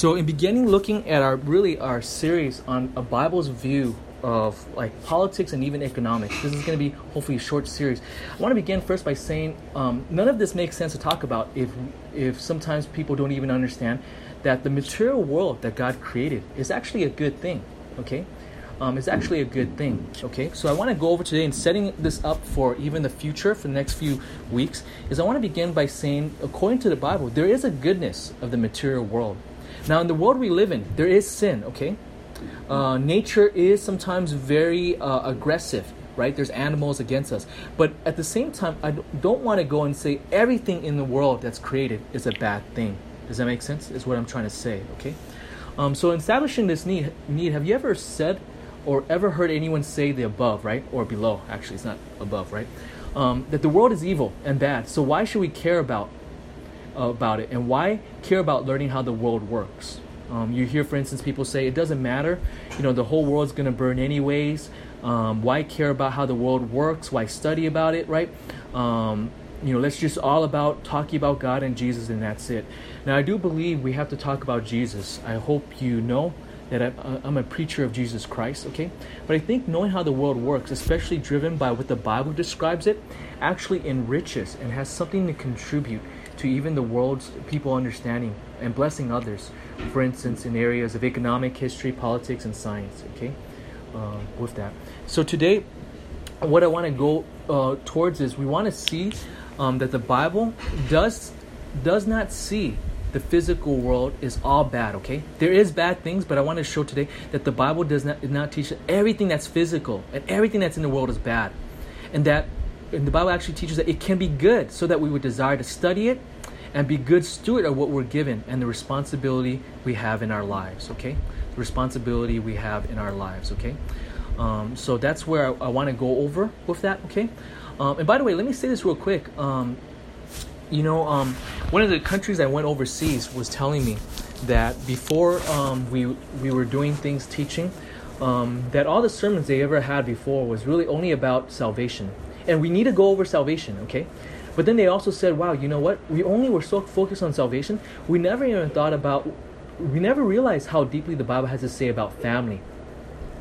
So, in beginning looking at our really our series on a Bible's view of like politics and even economics, this is going to be hopefully a short series. I want to begin first by saying um, none of this makes sense to talk about if if sometimes people don't even understand that the material world that God created is actually a good thing. Okay, um, is actually a good thing. Okay, so I want to go over today and setting this up for even the future for the next few weeks. Is I want to begin by saying, according to the Bible, there is a goodness of the material world. Now, in the world we live in, there is sin, okay? Uh, nature is sometimes very uh, aggressive, right? There's animals against us. But at the same time, I don't want to go and say everything in the world that's created is a bad thing. Does that make sense? Is what I'm trying to say, okay? Um, so, in establishing this need, need, have you ever said or ever heard anyone say the above, right? Or below, actually, it's not above, right? Um, that the world is evil and bad. So, why should we care about about it. And why care about learning how the world works? Um, you hear for instance people say it doesn't matter. You know the whole world's going to burn anyways. Um, why care about how the world works? Why study about it right? Um, you know let's just all about talking about god and jesus and that's it. Now i do believe we have to talk about jesus. I hope you know that I'm a preacher of Jesus Christ, okay? But I think knowing how the world works, especially driven by what the Bible describes it, actually enriches and has something to contribute to even the world's people understanding and blessing others. For instance, in areas of economic, history, politics, and science. Okay, uh, with that. So today, what I want to go uh, towards is we want to see um, that the Bible does does not see the physical world is all bad. Okay, there is bad things, but I want to show today that the Bible does not does not teach everything that's physical and everything that's in the world is bad, and that and the Bible actually teaches that it can be good so that we would desire to study it and be good steward of what we're given and the responsibility we have in our lives, okay? The responsibility we have in our lives, okay? Um, so that's where I, I want to go over with that, okay? Um, and by the way, let me say this real quick. Um, you know, um, one of the countries I went overseas was telling me that before um, we we were doing things teaching, um, that all the sermons they ever had before was really only about salvation, and we need to go over salvation, okay? But then they also said, wow, you know what? We only were so focused on salvation, we never even thought about, we never realized how deeply the Bible has to say about family,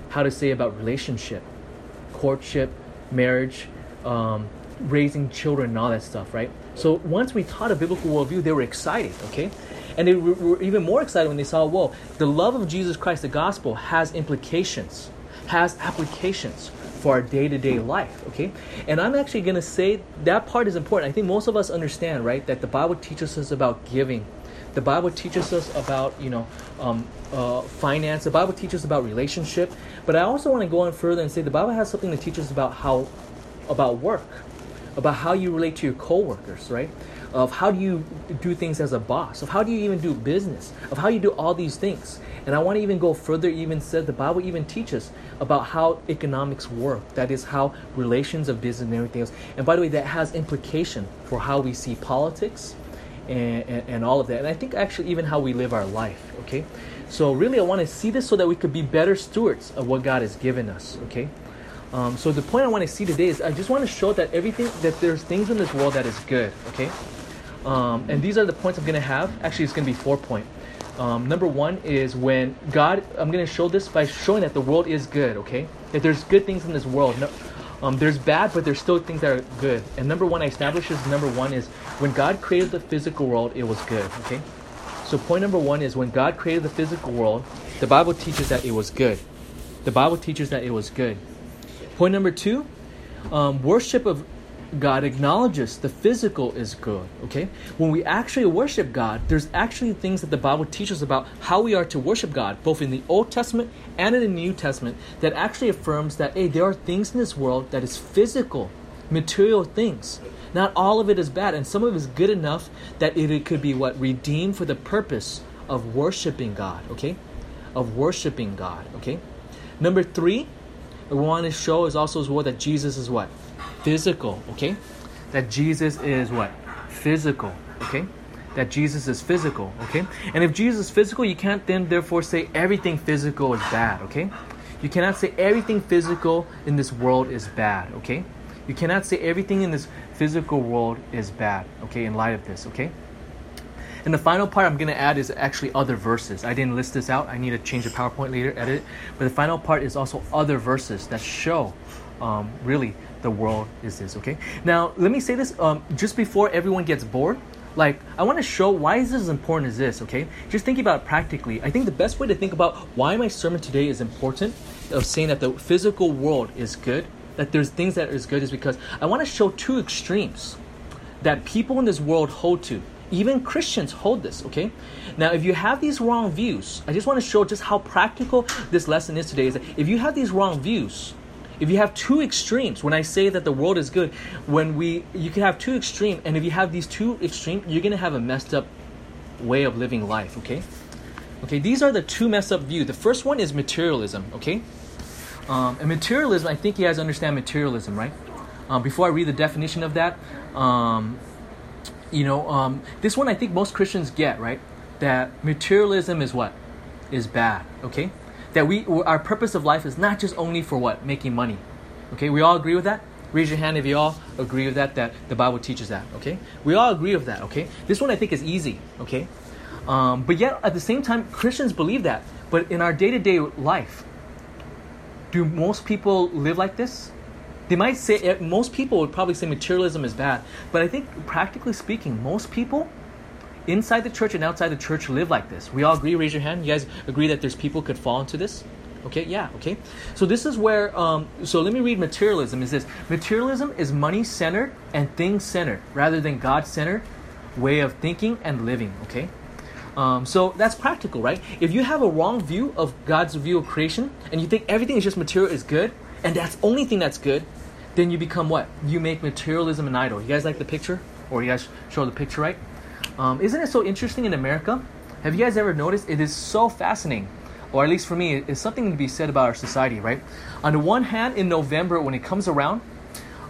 how to say about relationship, courtship, marriage, um, raising children, and all that stuff, right? So once we taught a biblical worldview, they were excited, okay? And they were even more excited when they saw, whoa, the love of Jesus Christ, the gospel, has implications, has applications for our day-to-day life okay? And i'm actually going to say that part is important. I think most of us understand right that the bible teaches us about giving. The bible teaches us about you know um, uh, finance. The bible teaches about relationship. But i also want to go on further and say the bible has something to teach us about how about work about how you relate to your coworkers right of how do you do things as a boss of how do you even do business of how you do all these things and I want to even go further, even said the Bible even teaches about how economics work. That is how relations of business and everything else. And by the way, that has implication for how we see politics and, and, and all of that. And I think actually even how we live our life. Okay? So really I want to see this so that we could be better stewards of what God has given us. Okay? Um, so the point I want to see today is I just want to show that everything that there's things in this world that is good. Okay? Um, and these are the points I'm going to have. Actually, it's going to be four points. Um, number one is when God, I'm going to show this by showing that the world is good, okay? That there's good things in this world. No, um, there's bad, but there's still things that are good. And number one, I establish is number one is when God created the physical world, it was good, okay? So point number one is when God created the physical world, the Bible teaches that it was good. The Bible teaches that it was good. Point number two, um, worship of God acknowledges the physical is good, okay? When we actually worship God, there's actually things that the Bible teaches about how we are to worship God, both in the Old Testament and in the New Testament, that actually affirms that, hey, there are things in this world that is physical, material things. Not all of it is bad, and some of it is good enough that it, could be what? Redeemed for the purpose of worshiping God, okay? Of worshiping God, okay? Number three, we want to show is also as well that Jesus is what? Physical, okay? That Jesus is what? Physical, okay? That Jesus is physical, okay? And if Jesus is physical, you can't then therefore say everything physical is bad, okay? You cannot say everything physical in this world is bad, okay? You cannot say everything in this physical world is bad, okay, in light of this, okay? And the final part I'm going to add is actually other verses. I didn't list this out. I need to change the PowerPoint later, edit. But the final part is also other verses that show um, really the world is this, okay? Now, let me say this um, just before everyone gets bored. Like, I want to show why is this as important as this, okay? Just think about practically. I think the best way to think about why my sermon today is important of saying that the physical world is good, that there's things that is good, is because I want to show two extremes that people in this world hold to. Even Christians hold this, okay? Now, if you have these wrong views, I just want to show just how practical this lesson is today. Is that if you have these wrong views, if you have two extremes, when I say that the world is good, when we you can have two extreme and if you have these two extreme you're gonna have a messed up way of living life, okay? Okay, these are the two messed up views. The first one is materialism, okay? Um, and materialism, I think you guys understand materialism, right? Um, before I read the definition of that, um, you know, um, this one I think most Christians get, right? That materialism is what? Is bad, okay? That we, our purpose of life is not just only for what? Making money. Okay, we all agree with that? Raise your hand if you all agree with that, that the Bible teaches that, okay? We all agree with that, okay? This one I think is easy, okay? Um, but yet, at the same time, Christians believe that. But in our day to day life, do most people live like this? They might say, eh, most people would probably say materialism is bad, but I think practically speaking, most people inside the church and outside the church live like this. We all agree, raise your hand. You guys agree that there's people could fall into this? Okay, yeah, okay. So this is where, um, so let me read materialism is this. Materialism is money centered and things centered rather than God centered way of thinking and living, okay? Um, so that's practical, right? If you have a wrong view of God's view of creation and you think everything is just material is good, and that's only thing that's good, then you become what? You make materialism an idol. You guys like the picture? Or you guys show the picture, right? Um, isn't it so interesting in America? Have you guys ever noticed? It is so fascinating, or at least for me, it's something to be said about our society, right? On the one hand, in November, when it comes around,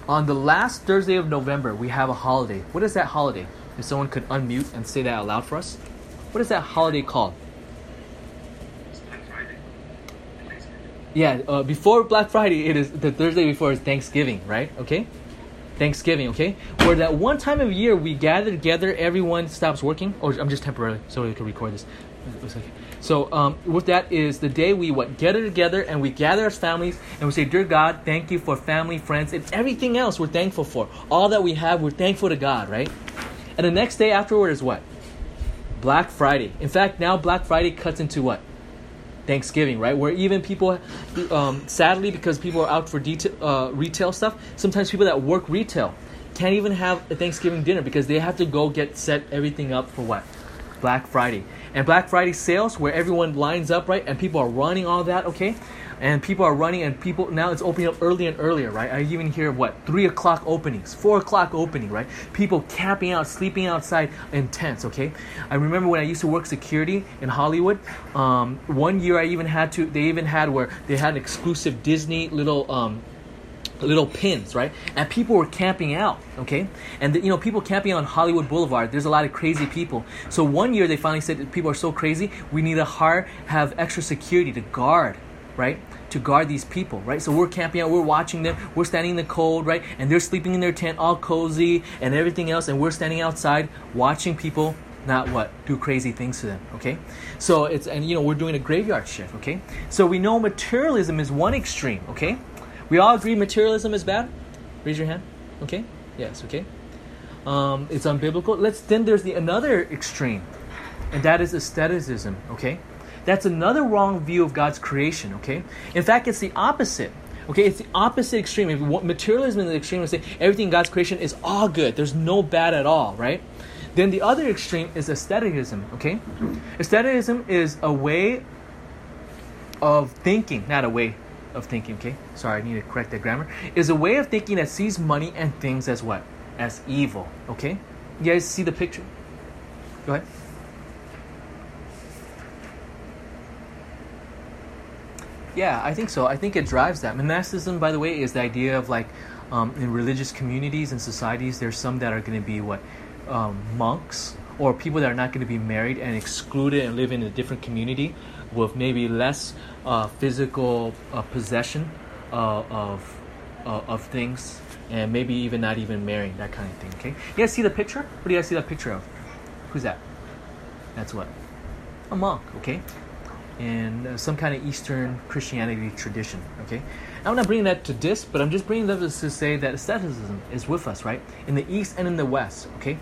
on the last Thursday of November, we have a holiday. What is that holiday? If someone could unmute and say that out loud for us. What is that holiday called? Yeah, uh, before Black Friday, it is the Thursday before is Thanksgiving, right? Okay, Thanksgiving, okay. Where that one time of year we gather together, everyone stops working. Or I'm just temporarily so we can record this. So um, with that is the day we what gather together and we gather as families and we say, "Dear God, thank you for family, friends, and everything else we're thankful for. All that we have, we're thankful to God, right?" And the next day afterward is what? Black Friday. In fact, now Black Friday cuts into what? Thanksgiving, right? Where even people, um, sadly, because people are out for detail, uh, retail stuff, sometimes people that work retail can't even have a Thanksgiving dinner because they have to go get set everything up for what? Black Friday. And Black Friday sales where everyone lines up, right? And people are running all that, okay? And people are running and people now it's opening up earlier and earlier right i even hear what three o'clock openings four o'clock opening right people camping out sleeping outside in tents okay i remember when i used to work security in hollywood um, one year i even had to they even had where they had an exclusive disney little um, little pins, right? And people were camping out, okay? And the, you know, people camping on Hollywood Boulevard. There's a lot of crazy people. So one year they finally said people are so crazy, we need to hire have extra security to guard, right? to guard these people, right? So we're camping out, we're watching them, we're standing in the cold, right? And they're sleeping in their tent all cozy and everything else, and we're standing outside watching people not what do crazy things to them okay? So it's and you know we're doing a graveyard shift okay? So we know materialism is one extreme okay? We all agree materialism is bad? Raise your hand okay? Yes okay. Um, it's unbiblical. Let's then there's the another extreme and that is asceticism okay that's another wrong view of God's creation, okay? In fact, it's the opposite. Okay, it's the opposite extreme. If materialism is the extreme, say everything in God's creation is all good. There's no bad at all, right? Then the other extreme is asceticism, okay? Asceticism is a way of thinking, not a way of thinking, okay? Sorry, I need to correct that grammar. Is a way of thinking that sees money and things as what? As evil, okay? You guys see the picture? Go ahead. Yeah, I think so. I think it drives that. Monasticism, by the way, is the idea of like um, in religious communities and societies, there's some that are going to be what um, monks or people that are not going to be married and excluded and live in a different community with maybe less uh, physical uh, possession uh, of uh, of things and maybe even not even marrying that kind of thing. Okay, you guys see the picture? What do you guys see that picture of? Who's that? That's what? A monk, okay? In uh, some kind of Eastern Christianity tradition, okay? I'm not bringing that to this, but I'm just bringing that to say that asceticism is with us, right? In the East and in the West, okay?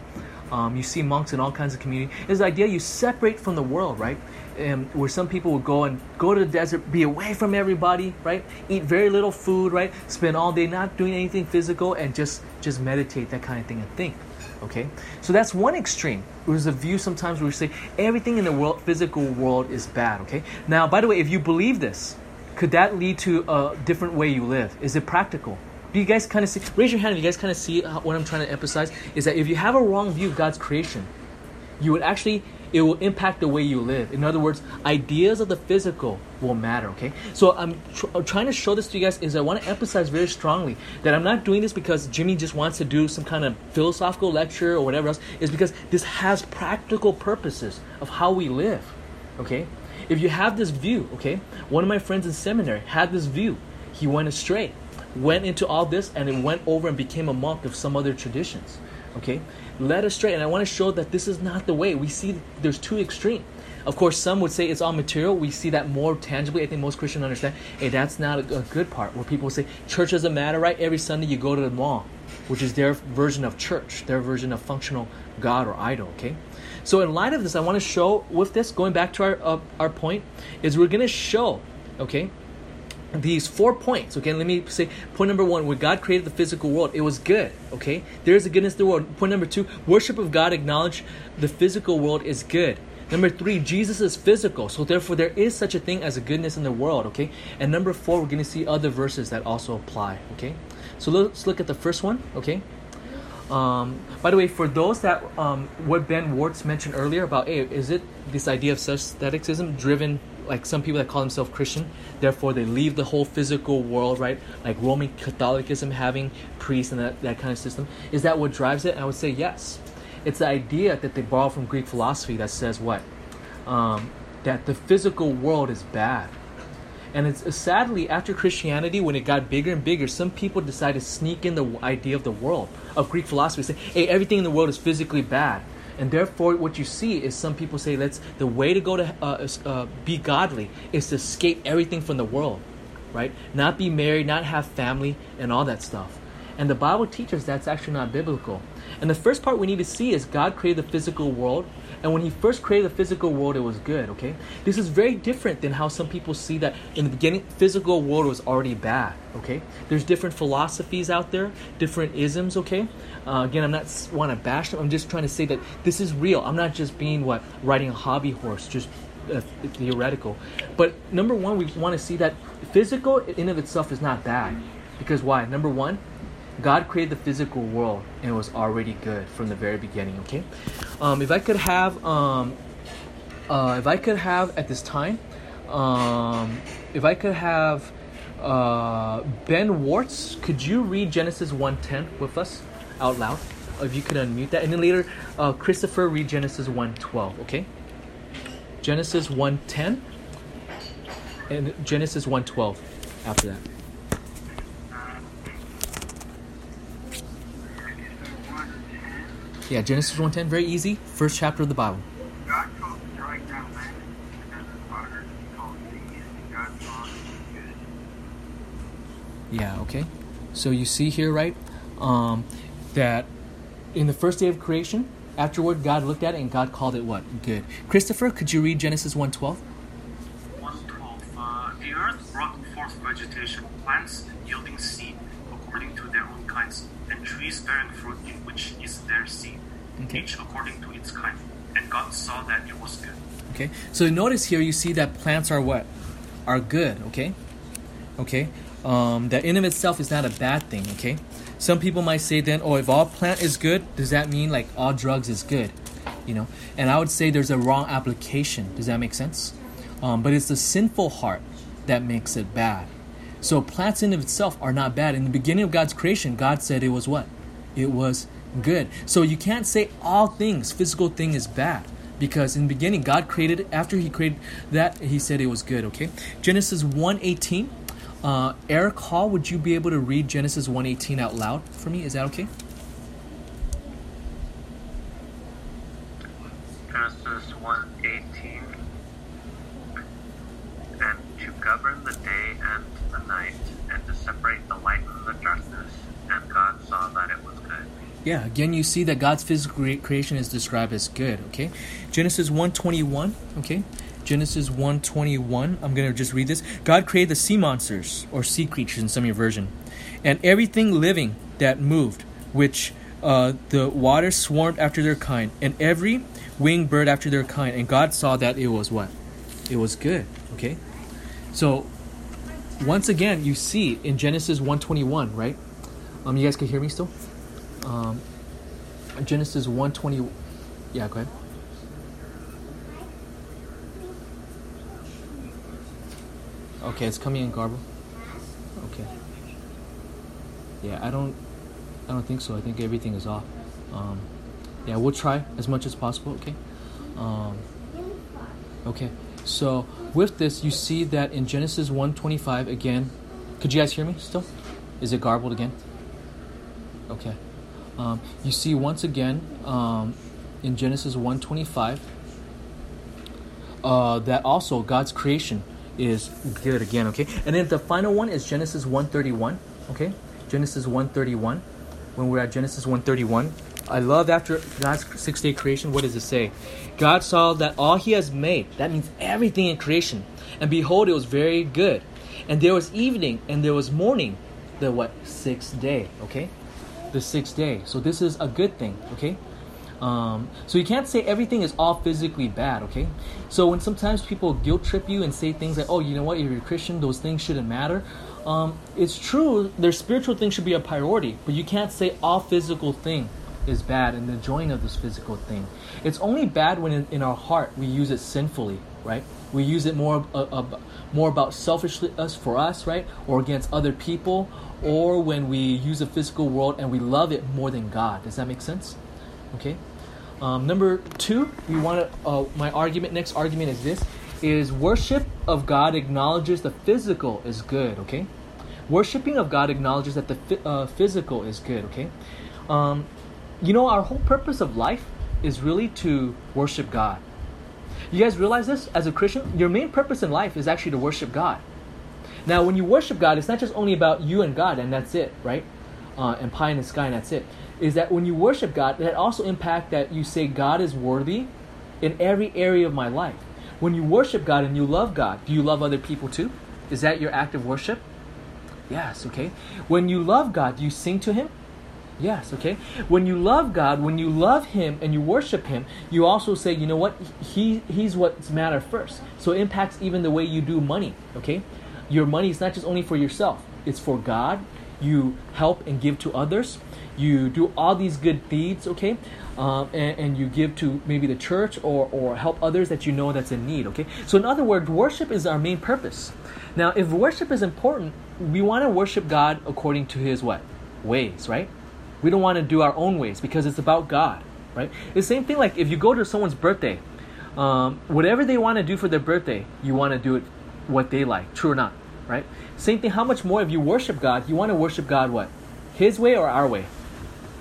Um, you see monks in all kinds of community. It's the idea you separate from the world, right? And where some people would go and go to the desert, be away from everybody, right? Eat very little food, right? Spend all day not doing anything physical and just just meditate, that kind of thing, and think. Okay, so that's one extreme. There's a view sometimes where we say everything in the world, physical world, is bad. Okay. Now, by the way, if you believe this, could that lead to a different way you live? Is it practical? Do you guys kind of see? Raise your hand if you guys kind of see uh, what I'm trying to emphasize. Is that if you have a wrong view of God's creation, you would actually it will impact the way you live. In other words, ideas of the physical will matter, okay? So I'm, tr- trying to show this to you guys is I want to emphasize very strongly that I'm not doing this because Jimmy just wants to do some kind of philosophical lecture or whatever else. Is because this has practical purposes of how we live, okay? If you have this view, okay? One of my friends in seminary had this view. He went astray, went into all this, and it went over and became a monk of some other traditions, okay? led astray. And I want to show that this is not the way. We see there's two extreme. Of course, some would say it's all material. We see that more tangibly. I think most Christians understand, hey, that's not a, a good part. Where people say church doesn't matter, right? Every Sunday you go to the mall, which is their version of church, their version of functional God or idol. Okay, so in light of this, I want to show with this, going back to our uh, our point, is we're going to show, okay, these four points. Okay, let me say point number one: when God created the physical world, it was good. Okay, there is a goodness to the world. Point number two: worship of God acknowledge the physical world is good. Number three, Jesus is physical, so therefore there is such a thing as a goodness in the world. Okay, and number four, we're going to see other verses that also apply. Okay, so let's look at the first one. Okay. Um, by the way, for those that um, what Ben Wartz mentioned earlier about, hey, is it this idea of asceticism driven like some people that call themselves Christian, therefore they leave the whole physical world, right? Like Roman Catholicism having priests and that, that kind of system. Is that what drives it? And I would say yes. It's the idea that they borrow from Greek philosophy that says what? Um, that the physical world is bad. And it's uh, sadly after Christianity, when it got bigger and bigger, some people decided to sneak in the idea of the world of Greek philosophy, say, "Hey, everything in the world is physically bad." And therefore, what you see is some people say, "Let's the way to go to uh, uh, be godly is to escape everything from the world, right? Not be married, not have family, and all that stuff." And the Bible teaches that's actually not biblical. And the first part we need to see is God created the physical world and when he first created the physical world, it was good, okay? This is very different than how some people see that in the beginning, physical world was already bad, okay? There's different philosophies out there, different isms, okay? Uh, again, I'm not want to bash them. I'm just trying to say that this is real. I'm not just being what riding a hobby horse, just uh, theoretical. But number one, we want to see that physical in of itself is not bad, because why? Number one, God created the physical world and it was already good from the very beginning. Okay, um, if I could have, um, uh, if I could have at this time, um, if I could have uh, Ben Wartz, could you read Genesis one ten with us out loud? If you could unmute that, and then later, uh, Christopher read Genesis one twelve. Okay, Genesis one ten and Genesis one twelve after that. Yeah, Genesis 1.10, very easy. First chapter of the Bible. Yeah, okay. So you see here, right, um, that in the first day of creation, afterward, God looked at it and God called it what? Good. Christopher, could you read Genesis 1.12? 1.12. Uh, the earth brought forth vegetation, plants yielding seed according to their own kinds, and trees bearing fruit in which is their seed, okay. each according to its kind. And God saw that it was good. Okay, so notice here you see that plants are what? Are good, okay? Okay, um, that in of itself is not a bad thing, okay? Some people might say then, oh, if all plant is good, does that mean like all drugs is good? You know, and I would say there's a wrong application. Does that make sense? Um, but it's the sinful heart that makes it bad. So plants in of itself are not bad. In the beginning of God's creation, God said it was what? It was good. So you can't say all things, physical thing is bad. Because in the beginning, God created, after he created that, he said it was good, okay? Genesis 1.18. Uh, Eric Hall, would you be able to read Genesis 1.18 out loud for me? Is that okay? Genesis 1.18. And to govern the day Yeah, again you see that God's physical creation is described as good, okay? Genesis 1:21, okay? Genesis 1:21. I'm to just read this. God created the sea monsters or sea creatures in some of your version, and everything living that moved, which uh, the waters swarmed after their kind, and every winged bird after their kind. And God saw that it was what? It was good. Okay, so once again, you see in Genesis 1:21, right? Um, you guys can hear me still. Um, Genesis 1:20. Yeah, go ahead. Okay, it's coming in garble. Okay. Yeah, I don't, I don't think so. I think everything is off. Um, yeah, we'll try as much as possible. Okay. Um, okay. So with this, you see that in Genesis 1:25 again. Could you guys hear me still? Is it garbled again? Okay. Um, you see once again um, in Genesis 1:25 uh, that also God's creation is good again. Okay, and then the final one is Genesis 1:31. Okay, Genesis 1:31. When we're at Genesis 1:31, I love after God's six day creation. What does it say? God saw that all He has made. That means everything in creation. And behold, it was very good. And there was evening and there was morning, the what sixth day. Okay, the sixth day. So this is a good thing. Okay. Um, so you can't say everything is all physically bad, okay? So when sometimes people guilt trip you and say things like, "Oh, you know what? You're a Christian, those things shouldn't matter." Um, it's true. Their spiritual things should be a priority, but you can't say all physical thing is bad and the enjoying of this physical thing. It's only bad when in, in our heart we use it sinfully, right? We use it more uh, uh, more about selfishness for us, right, or against other people, or when we use the physical world and we love it more than God. Does that make sense? Okay. Um, number two, we want to. Uh, my argument. Next argument is this: is worship of God acknowledges the physical is good. Okay. Worshipping of God acknowledges that the uh, physical is good. Okay. Um, you know, our whole purpose of life is really to worship God. You guys realize this? As a Christian, your main purpose in life is actually to worship God. Now, when you worship God, it's not just only about you and God, and that's it, right? Uh, and pie in the sky, and that's it is that when you worship God, that also impact that you say God is worthy in every area of my life. When you worship God and you love God, do you love other people too? Is that your act of worship? Yes, okay. When you love God, do you sing to Him? Yes, okay. When you love God, when you love Him and you worship Him, you also say, you know what? He He's what's matter first. So it impacts even the way you do money. Okay, your money is not just only for yourself; it's for God. You help and give to others you do all these good deeds, okay? Um, and, and, you give to maybe the church or, or help others that you know that's in need, okay? So, in other words, worship is our main purpose. Now, if worship is important, we want to worship God according to His what? Ways, right? We don't want to do our own ways because it's about God, right? The same thing like if you go to someone's birthday, um, whatever they want to do for their birthday, you want to do it what they like, true or not, right? Same thing, how much more if you worship God, you want to worship God what? His way or our way?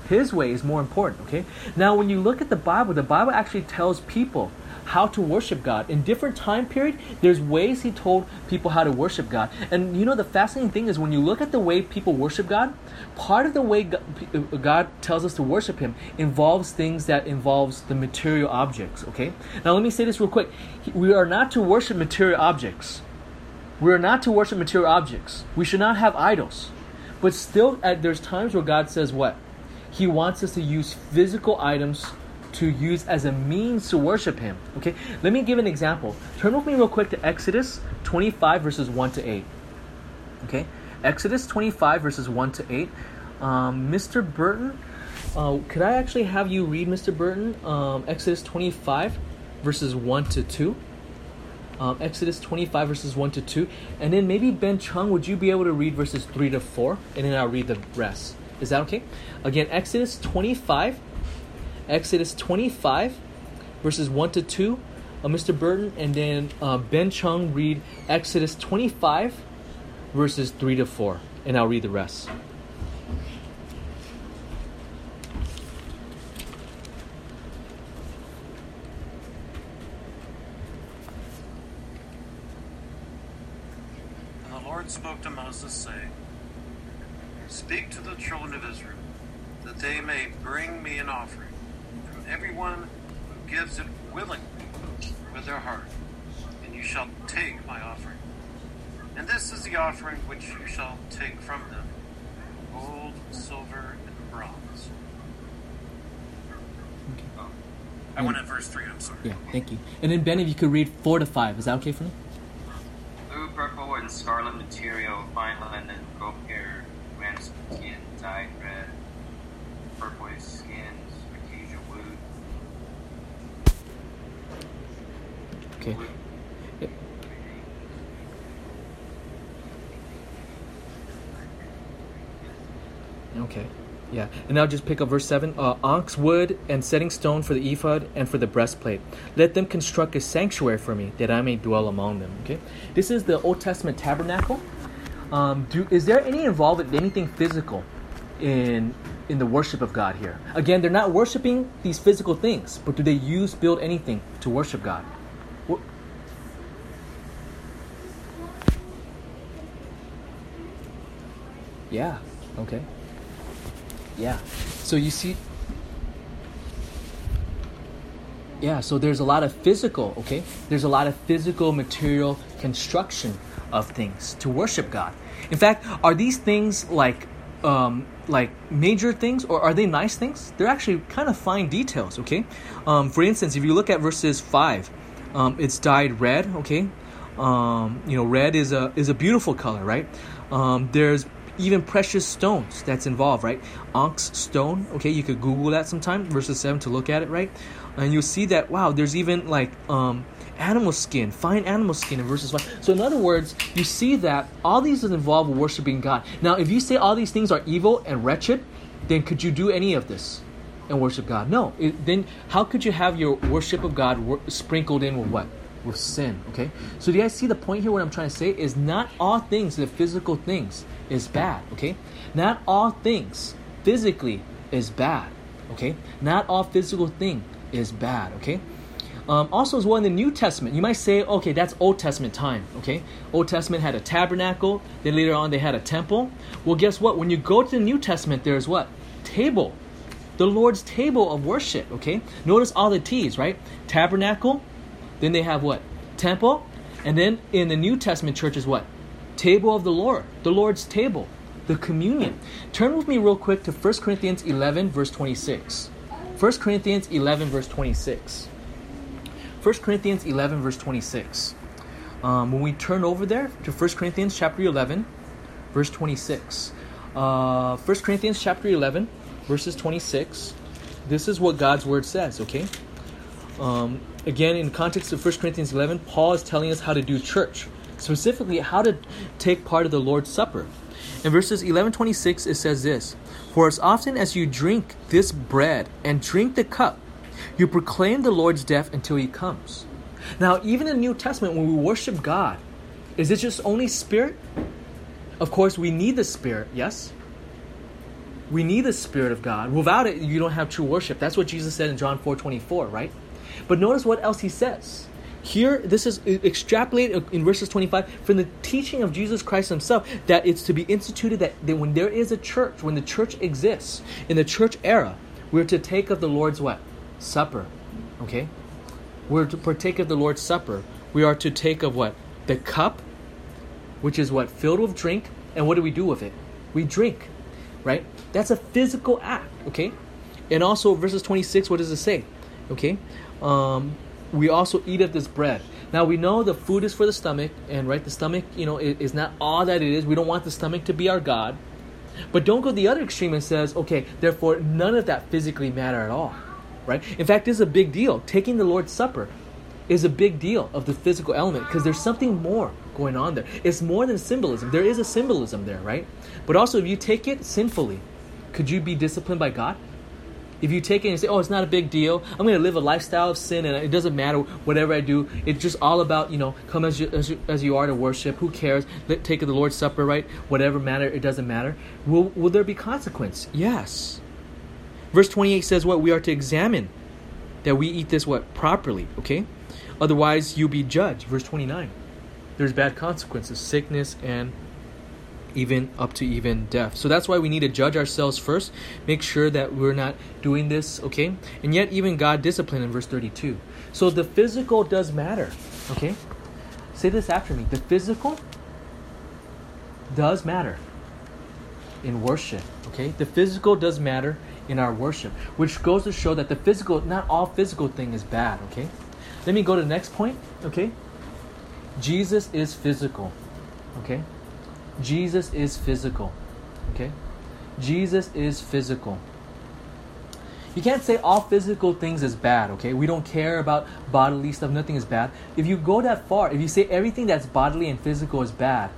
His way is more important, okay? Now, when you look at the Bible, the Bible actually tells people how to worship God. In different time period, there's ways he told people how to worship God. And you know the fascinating thing is when you look at the way people worship God, part of the way uh, God tells us to worship him involves things that involves the material objects, okay? Now let me say this real quick. We are not to worship material objects. We are not to worship material objects. We should not have idols. But still, there's times where God says what? He wants us to use physical items to use as a means to worship Him. Okay, let me give an example. Turn with me real quick to Exodus 25, verses 1 to 8. Okay, Exodus 25, verses 1 to 8. Um, Mr. Burton, uh, could I actually have you read, Mr. Burton, um, Exodus 25, verses 1 to 2? Um, Exodus 25, verses 1 to 2. And then maybe Ben Chung, would you be able to read verses 3 to 4? And then I'll read the rest. Is that okay? Again, Exodus 25, Exodus 25, verses 1 to 2. Uh, Mr. Burton and then uh, Ben Chung read Exodus 25, verses 3 to 4. And I'll read the rest. Lord spoke to Moses, saying, Speak to the children of Israel, that they may bring me an offering from everyone who gives it willingly with their heart, and you shall take my offering. And this is the offering which you shall take from them gold, silver, and bronze. Okay. I went at verse 3, I'm sorry. Yeah, thank you. And then Ben, if you could read four to five, is that okay for me? Blue, purple, and scarlet material, fine linen, goat hair, ram skin, dyed red, turquoise skins, acacia wood, Okay. wood. Yep. Okay. Yeah. And now just pick up verse 7. Uh, onyx wood and setting stone for the ephod and for the breastplate. Let them construct a sanctuary for me that I may dwell among them. Okay. This is the Old Testament tabernacle. Um, do, is there any involvement, anything physical in in the worship of God here? Again, they're not worshiping these physical things, but do they use, build anything to worship God? Yeah. Okay. Yeah. So you see. Yeah. So there's a lot of physical. Okay. There's a lot of physical material construction of things to worship God. In fact, are these things like um, like major things or are they nice things? They're actually kind of fine details. Okay. Um, for instance, if you look at verses five, um, it's dyed red. Okay. Um, you know, red is a is a beautiful color, right? Um, there's even precious stones that's involved, right? Onyx stone. Okay, you could Google that sometime, verses seven to look at it, right? And you'll see that wow, there's even like um, animal skin, fine animal skin in verses five. So in other words, you see that all these with worshiping God. Now, if you say all these things are evil and wretched, then could you do any of this and worship God? No. It, then how could you have your worship of God wor- sprinkled in with what? With sin. Okay. So do you guys see the point here? What I'm trying to say is not all things, the physical things, is bad. Okay. Not all things physically is bad. Okay. Not all physical thing is bad. Okay. Um, also, as well in the New Testament, you might say, okay, that's Old Testament time. Okay, Old Testament had a tabernacle. Then later on, they had a temple. Well, guess what? When you go to the New Testament, there's what table, the Lord's table of worship. Okay, notice all the T's, right? Tabernacle. Then they have what temple, and then in the New Testament church is what table of the Lord, the Lord's table, the communion. Turn with me real quick to 1 Corinthians 11, verse 26. 1 Corinthians 11, verse 26. 1 Corinthians 11, verse 26. Um, when we turn over there to 1 Corinthians chapter 11, verse 26. Uh, 1 Corinthians chapter 11, verses 26. This is what God's word says, okay? Um, again, in context of 1 Corinthians 11, Paul is telling us how to do church, specifically how to take part of the Lord's Supper. In verses 11 26, it says this For as often as you drink this bread and drink the cup, you proclaim the Lord's death until he comes. Now, even in the New Testament, when we worship God, is it just only spirit? Of course, we need the spirit, yes? We need the spirit of God. Without it, you don't have true worship. That's what Jesus said in John 4 24, right? But notice what else he says. Here, this is extrapolated uh, in verses 25 from the teaching of Jesus Christ himself that it's to be instituted that, that when there is a church, when the church exists, in the church era, we're to take of the Lord's what? Supper. Okay? We're to partake of the Lord's Supper. We are to take of what? The cup, which is what? Filled with drink. And what do we do with it? We drink. Right? That's a physical act. Okay? And also, verses 26, what does it say? Okay? Um, we also eat of this bread. Now we know the food is for the stomach, and right, the stomach, you know, is, is not all that it is. We don't want the stomach to be our God. But don't go the other extreme and says, okay, therefore none of that physically matter at all. Right? In fact, this is a big deal. Taking the Lord's Supper is a big deal of the physical element because there's something more going on there. It's more than symbolism. There is a symbolism there, right? But also, if you take it sinfully, could you be disciplined by God? If you take it and say, "Oh, it's not a big deal. I'm going to live a lifestyle of sin, and it doesn't matter whatever I do. It's just all about you know, come as you as you, as you are to worship. Who cares? Let take the Lord's Supper, right? Whatever matter, it doesn't matter. Will will there be consequence? Yes. Verse 28 says what we are to examine that we eat this what properly. Okay, otherwise you'll be judged. Verse 29. there's bad consequences, sickness, and even up to even death. So that's why we need to judge ourselves first, make sure that we're not doing this, okay? And yet, even God disciplined in verse 32. So the physical does matter, okay? Say this after me. The physical does matter in worship, okay? The physical does matter in our worship, which goes to show that the physical, not all physical thing is bad, okay? Let me go to the next point, okay? Jesus is physical, okay? Jesus is physical. Okay? Jesus is physical. You can't say all physical things is bad, okay? We don't care about bodily stuff, nothing is bad. If you go that far, if you say everything that's bodily and physical is bad,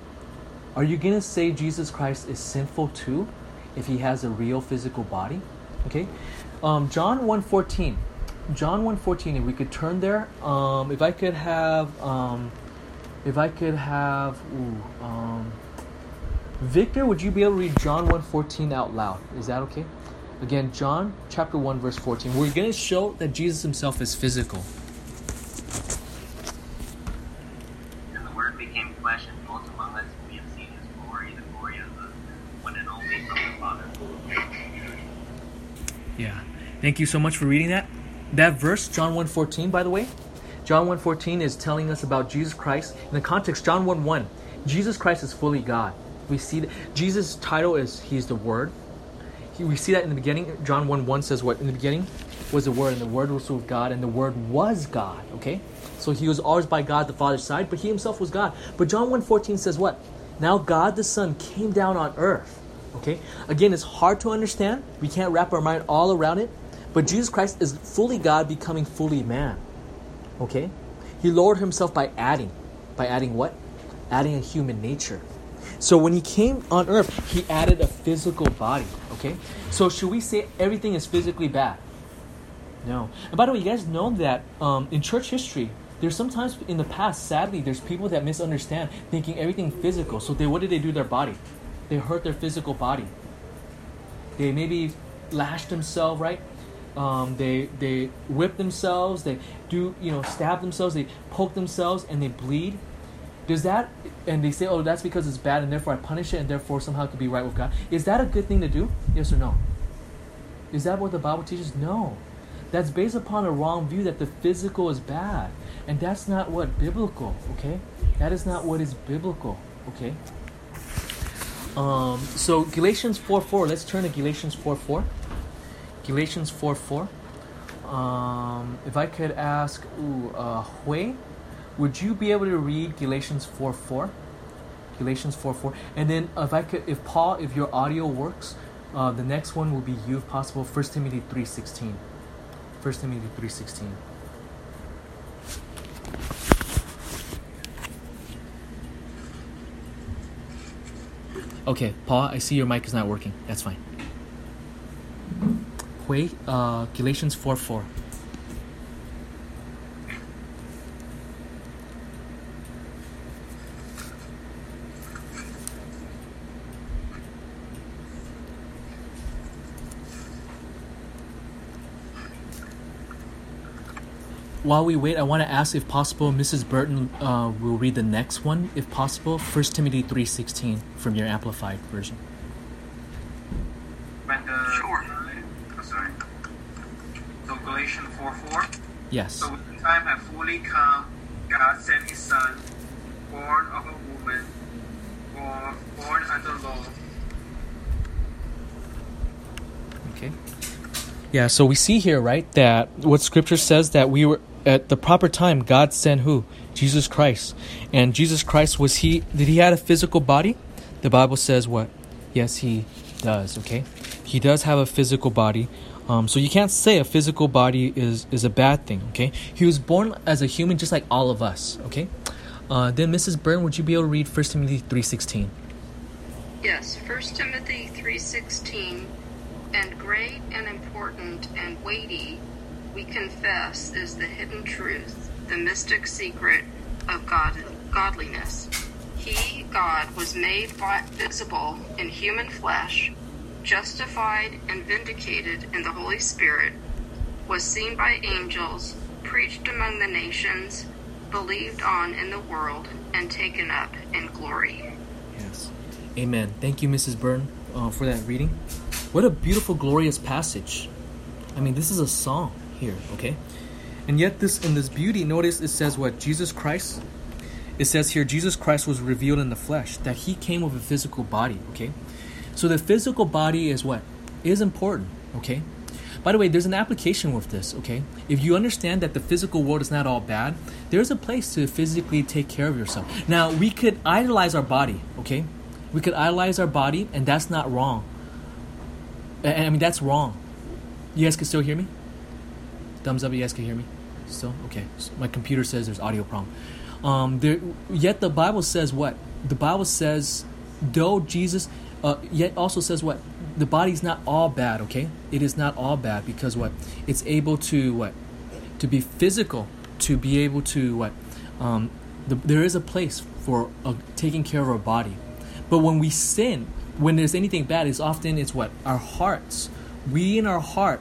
are you going to say Jesus Christ is sinful too if he has a real physical body? Okay? Um, John 1:14. John 1:14 if we could turn there, um, if I could have um, if I could have ooh, um, Victor, would you be able to read John 1:14 out loud? Is that okay? Again, John chapter 1 verse 14. We're going to show that Jesus himself is physical. And the Word became flesh and dwelt among us, we have seen His glory, the glory of the one and only from the Father. Yeah. Thank you so much for reading that. That verse, John 1:14, by the way, John 1:14 is telling us about Jesus Christ. In the context, John 1:1, Jesus Christ is fully God. We see that Jesus' title is He's the Word. He, we see that in the beginning. John 1 1 says, What? In the beginning was the Word, and the Word was with God, and the Word was God. Okay? So He was always by God the Father's side, but He Himself was God. But John 1 14 says, What? Now God the Son came down on earth. Okay? Again, it's hard to understand. We can't wrap our mind all around it. But Jesus Christ is fully God becoming fully man. Okay? He lowered himself by adding. By adding what? Adding a human nature. So when he came on earth, he added a physical body. Okay? So should we say everything is physically bad? No. And by the way, you guys know that um, in church history, there's sometimes in the past, sadly, there's people that misunderstand, thinking everything physical. So they, what did they do to their body? They hurt their physical body. They maybe lashed themselves, right? Um, they they whip themselves. They do you know stab themselves. They poke themselves and they bleed. Does that and they say, oh, that's because it's bad, and therefore I punish it, and therefore somehow it could be right with God. Is that a good thing to do? Yes or no? Is that what the Bible teaches? No. That's based upon a wrong view that the physical is bad. And that's not what biblical, okay? That is not what is biblical, okay? Um, so Galatians 4 4, let's turn to Galatians 4 4. Galatians 4 4. Um, if I could ask, ooh, uh, Hui, would you be able to read Galatians 4 4? Galatians 4 4. And then if I could, if Paul, if your audio works, uh, the next one will be you, if possible, 1 Timothy 3 16. 1 Timothy 3 16. Okay, Paul, I see your mic is not working. That's fine. Wait, uh, Galatians 4 4. While we wait, I want to ask if possible, Mrs. Burton uh, will read the next one, if possible, 1 Timothy 3.16 from your Amplified version. When the, Sure. Oh, sorry. So Galatians 4 4. Yes. So when the time had fully come, God sent his son, born of a woman, born, born under law. Okay. Yeah, so we see here, right, that what scripture says that we were at the proper time God sent who? Jesus Christ. And Jesus Christ was he did he had a physical body? The Bible says what? Yes, he does, okay? He does have a physical body. Um, so you can't say a physical body is is a bad thing, okay? He was born as a human just like all of us, okay? Uh, then Mrs. Byrne, would you be able to read 1 Timothy 3:16? Yes, 1 Timothy 3:16 and great and important and weighty we confess is the hidden truth, the mystic secret of God godliness. He, God, was made visible in human flesh, justified and vindicated in the Holy Spirit, was seen by angels, preached among the nations, believed on in the world, and taken up in glory. Yes. Amen. Thank you, Mrs. Byrne, uh, for that reading. What a beautiful, glorious passage. I mean, this is a song here, okay? And yet, this in this beauty, notice it says what? Jesus Christ. It says here, Jesus Christ was revealed in the flesh, that he came with a physical body, okay? So the physical body is what? Is important, okay? By the way, there's an application with this, okay? If you understand that the physical world is not all bad, there's a place to physically take care of yourself. Now, we could idolize our body, okay? We could idolize our body, and that's not wrong. I mean, that's wrong. You guys can still hear me? Thumbs up, you guys can hear me? Still? Okay. So my computer says there's audio problem. Um, there, yet the Bible says what? The Bible says, though Jesus, uh, yet also says what? The body's not all bad, okay? It is not all bad because what? It's able to what? To be physical, to be able to what? Um, the, there is a place for uh, taking care of our body. But when we sin, when there's anything bad, it's often it's what? Our hearts. We in our heart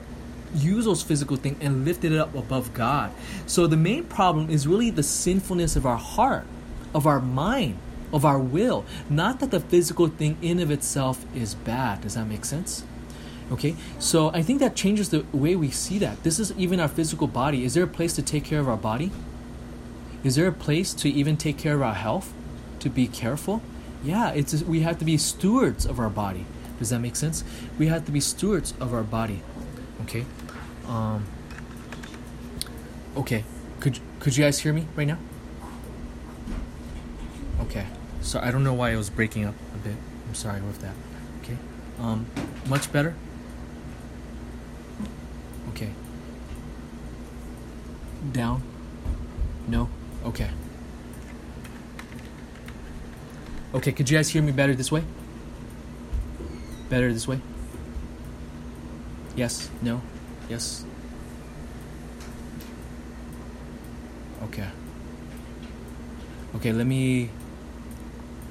use those physical things and lift it up above God. So the main problem is really the sinfulness of our heart, of our mind, of our will. Not that the physical thing in of itself is bad. Does that make sense? Okay, so I think that changes the way we see that. This is even our physical body. Is there a place to take care of our body? Is there a place to even take care of our health? To be careful? Yeah, it's we have to be stewards of our body. Does that make sense? We have to be stewards of our body. Okay. Um, okay. Could could you guys hear me right now? Okay. So I don't know why it was breaking up a bit. I'm sorry with that. Okay. Um, much better. Okay. Down. No. Okay. Okay. Could you guys hear me better this way? Better this way. Yes. No. Yes. Okay. Okay, let me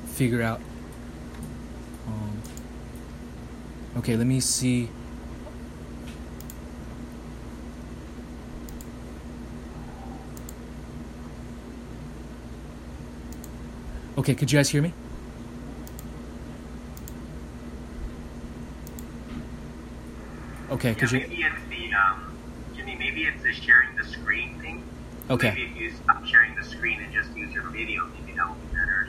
figure out. Um, okay, let me see. Okay, could you guys hear me? Okay, could you? maybe it's the um, Jimmy. Maybe it's the sharing the screen thing. Okay. Maybe if you stop sharing the screen and just use your video, maybe that will be better.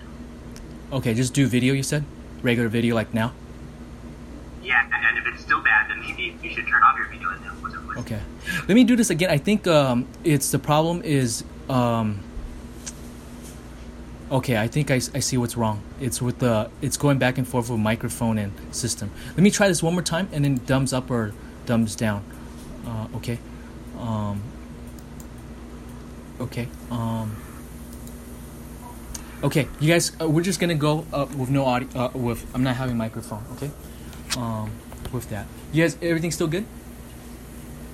Okay, just do video. You said regular video like now. Yeah, and if it's still bad, then maybe you should turn off your video and then put it. Okay, let me do this again. I think um, it's the problem is. Um, okay, I think I, I see what's wrong. It's with the it's going back and forth with microphone and system. Let me try this one more time and then thumbs up or thumbs down. Uh, okay. Okay. Um, okay, you guys, uh, we're just gonna go with no audio. Uh, with I'm not having microphone. Okay. Um, with that, you guys, everything still good?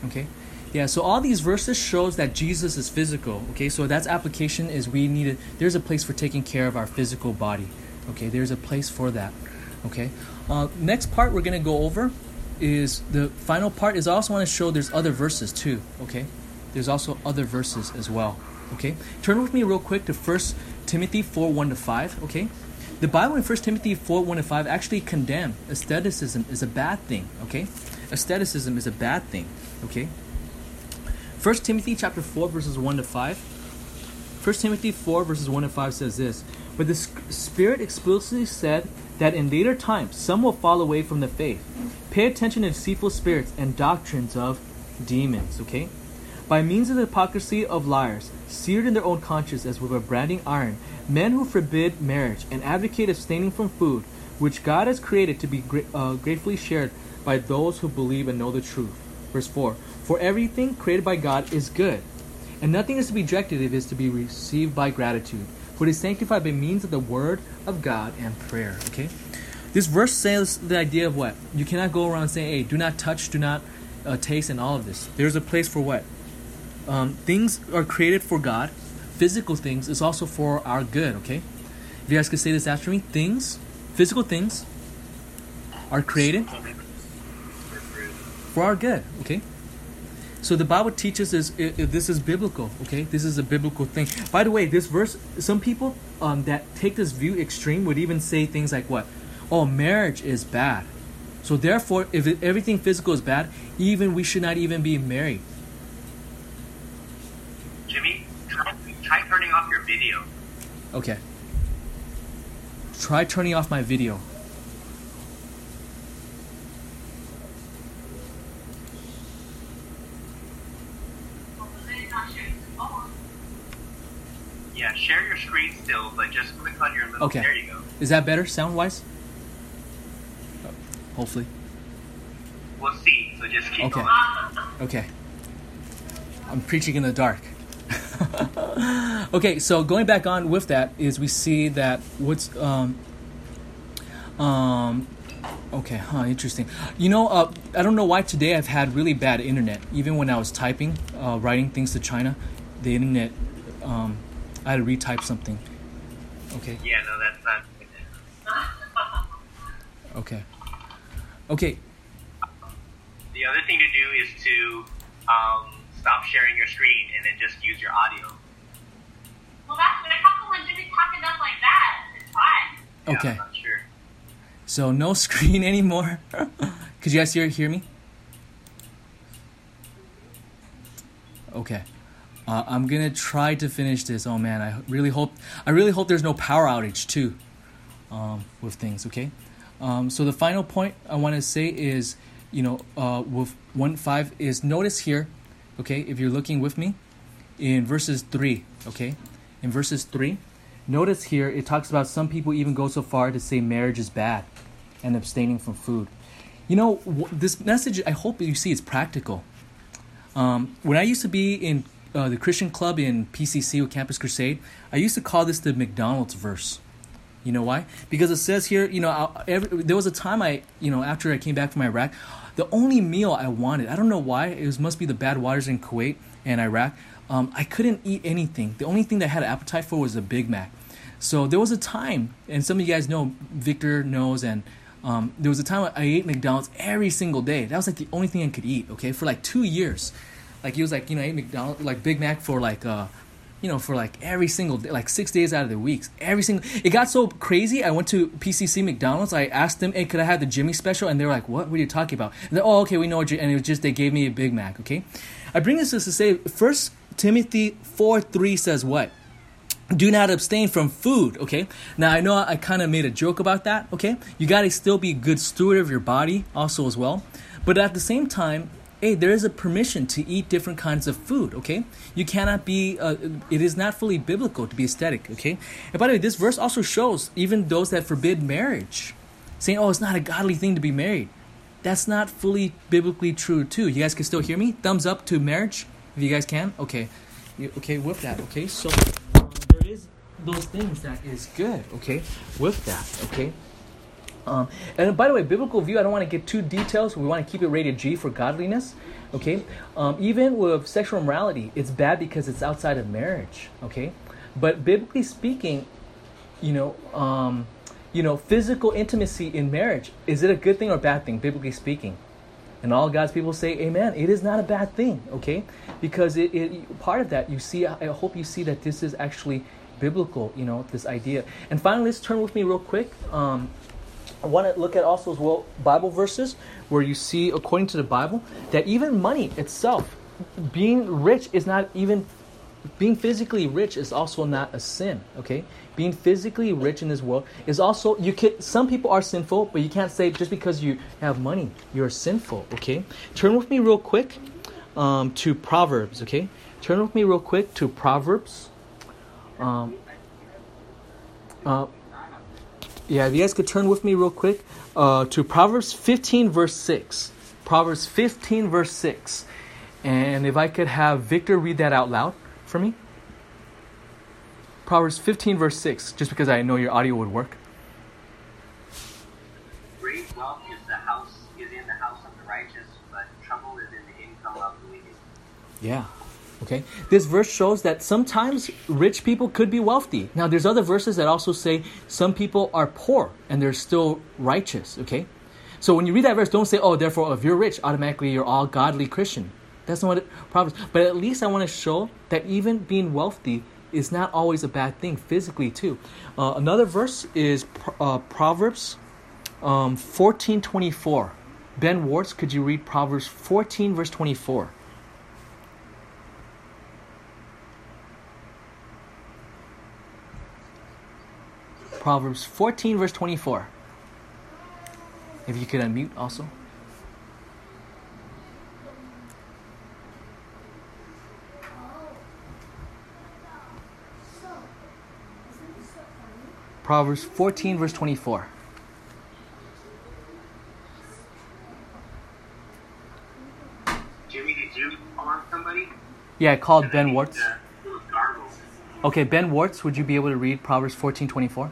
Okay. Yeah, so all these verses shows that Jesus is physical. Okay, so that's application is we need to, there's a place for taking care of our physical body. Okay, there's a place for that. Okay, uh, next part we're gonna go over is the final part is I also want to show there's other verses too. Okay, there's also other verses as well. Okay, turn with me real quick to First Timothy four one to five. Okay, the Bible in First Timothy four one to five actually condemn asceticism is a bad thing. Okay, asceticism is a bad thing. Okay. 1 Timothy chapter 4 verses 1 to 5. 1 Timothy 4 verses 1 to 5 says this, But the Spirit explicitly said that in later times some will fall away from the faith. Pay attention to deceitful spirits and doctrines of demons, okay? By means of the hypocrisy of liars, seared in their own conscience as with a branding iron, men who forbid marriage and advocate abstaining from food, which God has created to be uh, gratefully shared by those who believe and know the truth. Verse 4 For everything created by God is good, and nothing is to be rejected if it is to be received by gratitude, for it is sanctified by means of the word of God and prayer. Okay? This verse says the idea of what? You cannot go around saying, hey, do not touch, do not uh, taste, and all of this. There's a place for what? Um, things are created for God. Physical things is also for our good, okay? If you guys could say this after me, things, physical things, are created for our good, okay? So the Bible teaches us i i- this is biblical. Okay, this is a biblical thing. By the way, this verse, some people um, that take this view extreme would even say things like what? Oh, marriage is bad. So therefore, if it, everything physical is bad, even we should not even be married. Jimmy, try, try turning off your video. Okay. Try turning off my video. Yeah, share your screen still, but just click on your little. Okay. There you go. Is that better sound wise? Hopefully. We'll see. So just keep Okay. going. Okay. I'm preaching in the dark. okay, so going back on with that is we see that what's um um okay, huh, interesting. You know, uh, I don't know why today I've had really bad internet. Even when I was typing, uh, writing things to China, the internet um I had to retype something. Okay. Yeah, no, that's not. Okay. Okay. The other thing to do is to um, stop sharing your screen and then just use your audio. Well, that's good. How come when Jimmy's talking up like that? It's fine. Yeah, Okay. Sure. So no screen anymore. Could you guys hear hear me? Okay. Uh, I'm gonna try to finish this. Oh man, I really hope I really hope there's no power outage too, um, with things. Okay. Um, so the final point I want to say is, you know, uh, with one five is notice here, okay, if you're looking with me, in verses three, okay, in verses three, notice here it talks about some people even go so far to say marriage is bad, and abstaining from food. You know, this message I hope you see it's practical. Um, when I used to be in uh, the Christian club in PCC with Campus Crusade, I used to call this the McDonald's verse. You know why? Because it says here, you know, every, there was a time I, you know, after I came back from Iraq, the only meal I wanted, I don't know why, it was, must be the bad waters in Kuwait and Iraq. Um, I couldn't eat anything. The only thing that I had an appetite for was a Big Mac. So there was a time, and some of you guys know, Victor knows, and um, there was a time I ate McDonald's every single day. That was like the only thing I could eat. Okay, for like two years, like he was like you know, I ate McDonald's like Big Mac for like uh, you know, for like every single day, like six days out of the weeks, every single. It got so crazy. I went to PCC McDonald's. I asked them, "Hey, could I have the Jimmy special?" And they're like, "What? What are you talking about?" And they're, "Oh, okay, we know what you." And it was just they gave me a Big Mac. Okay, I bring this just to say, First Timothy four three says what? do not abstain from food okay now i know i kind of made a joke about that okay you got to still be a good steward of your body also as well but at the same time hey there is a permission to eat different kinds of food okay? You cannot be uh, it is not fully biblical to be ascetic okay? And by the way this verse also shows even those that forbid marriage saying oh it's not a godly thing to be married. That's not fully biblically true too. You guys can still hear me? Thumbs up to marriage if you guys can? Okay. Okay with that okay? So um, there is those things that is good okay? With that okay um, and by the way biblical view i don't want to get too detailed so we want to keep it rated g for godliness okay um, even with sexual morality, it's bad because it's outside of marriage okay but biblically speaking you know um, you know physical intimacy in marriage is it a good thing or bad thing biblically speaking and all God's people say, Amen. It is not a bad thing, okay? Because it, it part of that you see. I hope you see that this is actually biblical. You know this idea. And finally, let's turn with me real quick. Um, I want to look at also as well Bible verses where you see, according to the Bible, that even money itself, being rich is not even being physically rich is also not a sin okay? Being physically rich in this world is also you can some people are sinful but you can't say just because you have money you're sinful okay? Turn with me real quick um, to proverbs okay? Turn with me real quick to proverbs. Um, uh, yeah if you guys could turn with me real quick uh, to proverbs 15 verse 6 proverbs 15 verse 6 and if i could have victor read that out loud for me? Proverbs 15, verse 6, just because I know your audio would work. Great wealth is the house is in the house of the righteous, but trouble is in the income of the wicked. Yeah. Okay? This verse shows that sometimes rich people could be wealthy. Now there's other verses that also say some people are poor and they're still righteous, okay? So when you read that verse, don't say, "Oh, therefore if you're rich, automatically you're all godly Christian." That's not what it Proverbs. But at least I want to show that even being wealthy is not always a bad thing physically too. Uh, another verse is uh, Proverbs um, 14:24. Ben Warts, could you read Proverbs 14 verse 24? Proverbs 14, verse 24. If you could unmute also. Proverbs 14, verse 24. Jimmy, did you call somebody? Yeah, I called Ben Warts. Uh. Okay, Ben Warts, would you be able to read Proverbs 14, 24?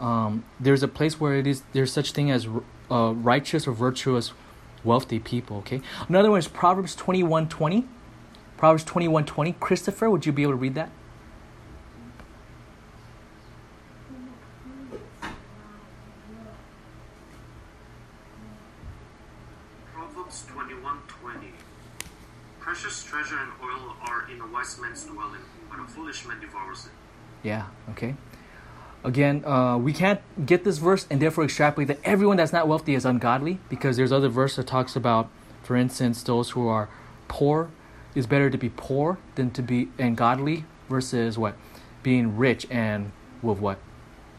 Um, there's a place where it is. There's such thing as uh, righteous or virtuous, wealthy people. Okay. Another one is Proverbs twenty one twenty. Proverbs twenty one twenty. Christopher, would you be able to read that? Proverbs 21:20. Precious treasure and oil are in a wise man's dwelling, but a foolish man devours it. Yeah. Okay. Again, uh, we can't get this verse and therefore extrapolate that everyone that's not wealthy is ungodly because there's other verse that talks about, for instance, those who are poor. It's better to be poor than to be ungodly versus what being rich and with what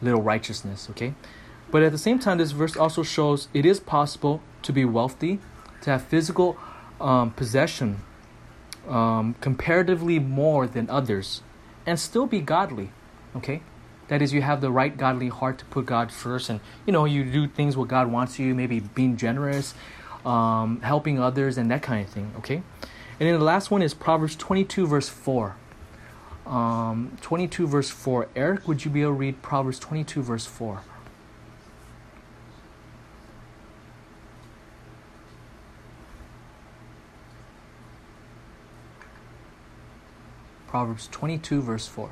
little righteousness. Okay, but at the same time, this verse also shows it is possible to be wealthy, to have physical um, possession um, comparatively more than others, and still be godly. Okay, that is, you have the right godly heart to put God first, and you know you do things what God wants you. Maybe being generous, um, helping others, and that kind of thing. Okay, and then the last one is Proverbs twenty-two verse four. Um, twenty-two verse four. Eric, would you be able to read Proverbs twenty-two verse four? Proverbs 22, verse 4.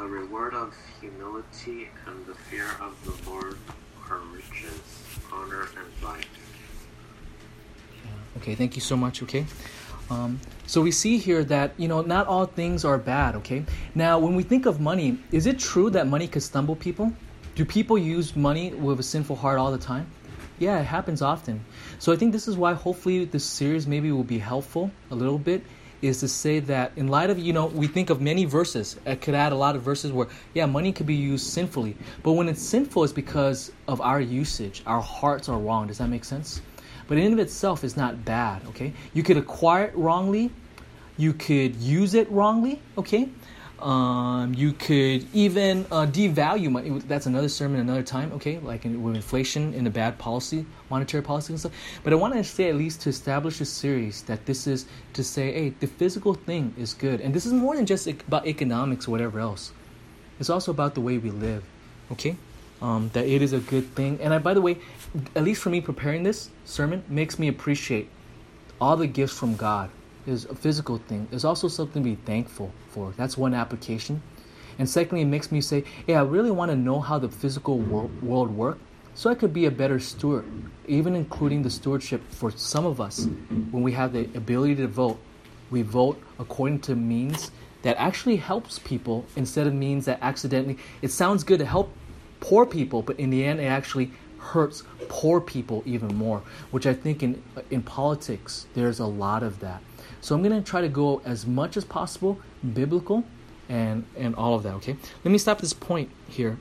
The reward of humility and the fear of the Lord are riches, honor, and life. Okay, thank you so much. Okay. Um, so we see here that, you know, not all things are bad. Okay. Now, when we think of money, is it true that money could stumble people? Do people use money with a sinful heart all the time? Yeah, it happens often. So I think this is why hopefully this series maybe will be helpful a little bit is to say that in light of you know we think of many verses i could add a lot of verses where yeah money could be used sinfully. But when it's sinful it's because of our usage. Our hearts are wrong. Does that make sense? But in and of itself is not bad okay? You could acquire it wrongly. You could use it wrongly okay um, you could even uh, devalue money. That's another sermon, another time. Okay, like in, with inflation and the bad policy, monetary policy and stuff. But I want to say at least to establish a series that this is to say, hey, the physical thing is good, and this is more than just about economics or whatever else. It's also about the way we live. Okay, um, that it is a good thing. And I, by the way, at least for me, preparing this sermon makes me appreciate all the gifts from God is a physical thing. There's also something to be thankful for. That's one application. And secondly, it makes me say, hey, I really want to know how the physical wor- world works so I could be a better steward, even including the stewardship for some of us. When we have the ability to vote, we vote according to means that actually helps people instead of means that accidentally, it sounds good to help poor people, but in the end, it actually hurts poor people even more, which I think in, in politics, there's a lot of that. So I'm going to try to go as much as possible biblical and and all of that, okay? Let me stop this point here